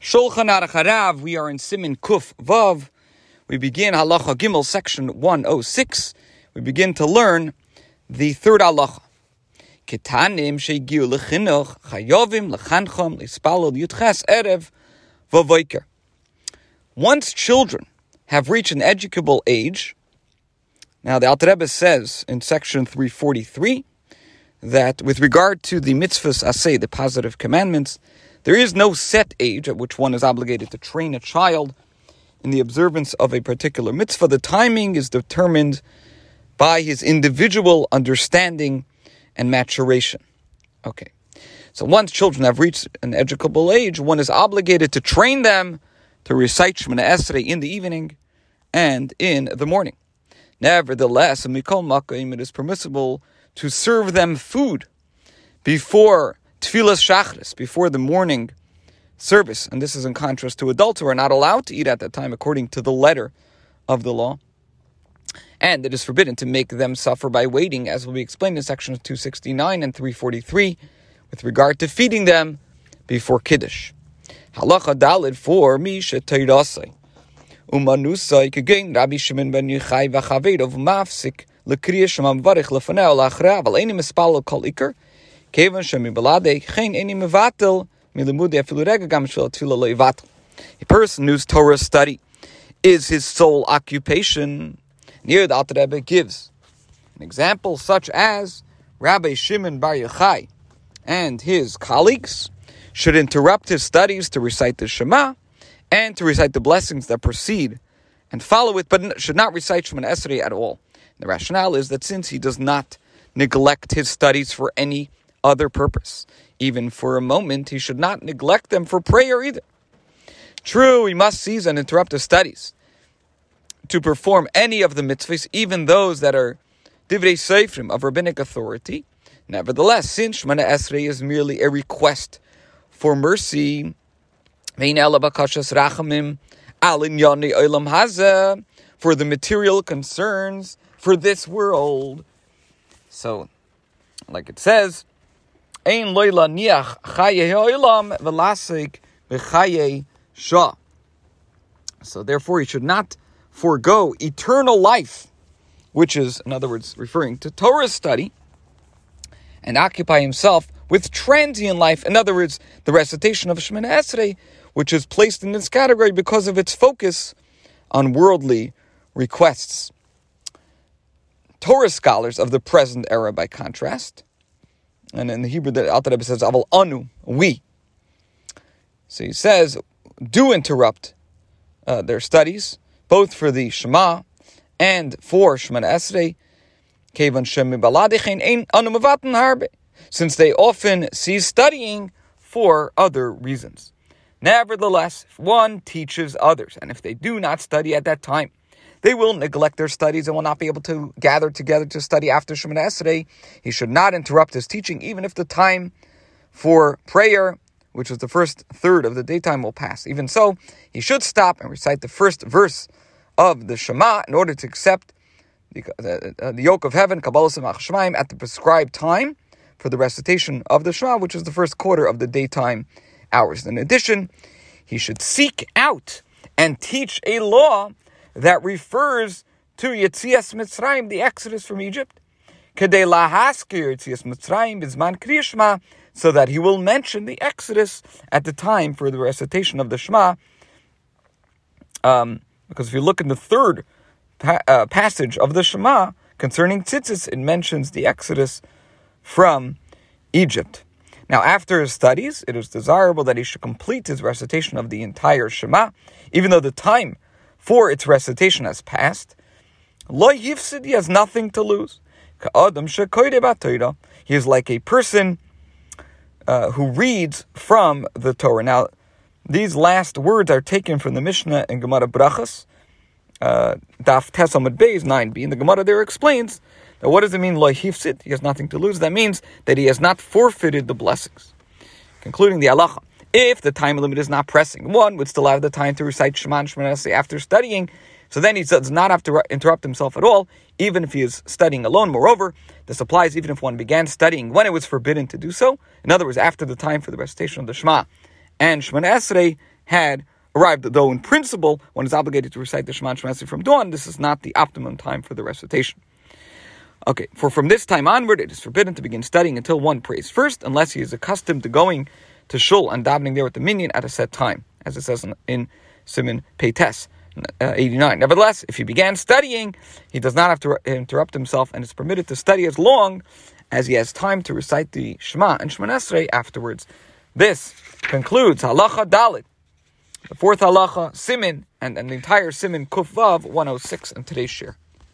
Shulchan Aruch Harav, we are in Simin Kuf Vav. We begin Halacha Gimel, section 106. We begin to learn the third halacha. Ketanim chayovim lispalel yutches erev. Once children have reached an educable age, now the Alter Rebbe says in section 343 that with regard to the mitzvahs asay, the positive commandments, there is no set age at which one is obligated to train a child in the observance of a particular mitzvah. The timing is determined by his individual understanding and maturation. Okay. So once children have reached an educable age, one is obligated to train them to recite Shemana Esrei in the evening and in the morning. Nevertheless, in Mikol Makim, it is permissible to serve them food before tefillas shachris before the morning service, and this is in contrast to adults who are not allowed to eat at that time according to the letter of the law. And it is forbidden to make them suffer by waiting, as will be explained in sections 269 and 343, with regard to feeding them before Kiddush. Halacha dalid for Misha Teirasai. Umanusai kagain Rabbi Shimon ben Yochai v'chaveirov mafsik lekriya shemam varich lefanei al al mispal kol ikar a person whose Torah study is his sole occupation. Near the Alter Rebbe gives an example such as Rabbi Shimon Bar Yochai and his colleagues should interrupt his studies to recite the Shema and to recite the blessings that precede and follow it, but should not recite Shemana Esrei at all. The rationale is that since he does not neglect his studies for any other purpose. Even for a moment, he should not neglect them for prayer either. True, he must cease and interrupt his studies to perform any of the mitzvahs, even those that are divrei seifrim of rabbinic authority. Nevertheless, since Shemana Esrei is merely a request for mercy, for the material concerns for this world. So, like it says, Ein loyla niach chaye velasik b'chaye shah. So therefore, he should not forego eternal life, which is, in other words, referring to Torah study, and occupy himself with transient life. In other words, the recitation of Shemana Esrei, which is placed in this category because of its focus on worldly requests. Torah scholars of the present era, by contrast, and in the Hebrew, the Alter Rebbe says, "Aval anu, we." So he says, do interrupt uh, their studies, both for the Shema and for Shemana Esrei, since they often cease studying for other reasons. Nevertheless, one teaches others, and if they do not study at that time, they will neglect their studies and will not be able to gather together to study after Shemana Esrei. He should not interrupt his teaching, even if the time for prayer, which is the first third of the daytime, will pass. Even so, he should stop and recite the first verse of the Shema in order to accept the, uh, the yoke of heaven, Kabbalah Shemaim, at the prescribed time for the recitation of the Shema, which is the first quarter of the daytime hours. In addition, he should seek out and teach a law that refers to Yetzias Mitzrayim, the Exodus from Egypt. Kedei lahaskir Yetzias Mitzrayim bizman kriyashma, so that he will mention the Exodus at the time for the recitation of the Shema. Um, because if you look in the third pa- uh, passage of the Shema concerning tzitzis, it mentions the Exodus from Egypt. Now, after his studies, it is desirable that he should complete his recitation of the entire Shema, even though the time for its recitation has passed, lo yifsid, he has nothing to lose. He is like a person uh, who reads from the Torah. Now, these last words are taken from the Mishnah in Gemara Brachas, uh, Daf Tesamad Beis 9b. And the Gemara there explains that what does it mean, lo? He has nothing to lose. That means that he has not forfeited the blessings. Concluding the halacha if the time limit is not pressing. One would still have the time to recite Shema and Shemana after studying, so then he does not have to interrupt himself at all, even if he is studying alone. Moreover, this applies even if one began studying when it was forbidden to do so. In other words, after the time for the recitation of the Shema and Shemana had arrived, though in principle, one is obligated to recite the Shema and Shemasi from dawn, this is not the optimum time for the recitation. Okay, for from this time onward, it is forbidden to begin studying until one prays first, unless he is accustomed to going to shul and davening there with the minyan at a set time, as it says in, in Simon Peites. Uh, 89. Nevertheless, if he began studying, he does not have to interrupt himself and is permitted to study as long as he has time to recite the Shema and Shema Esrei afterwards. This concludes Halacha Dalit, the fourth Halacha, Simin, and, and the entire Simin Kuf Vav 106 in today's share.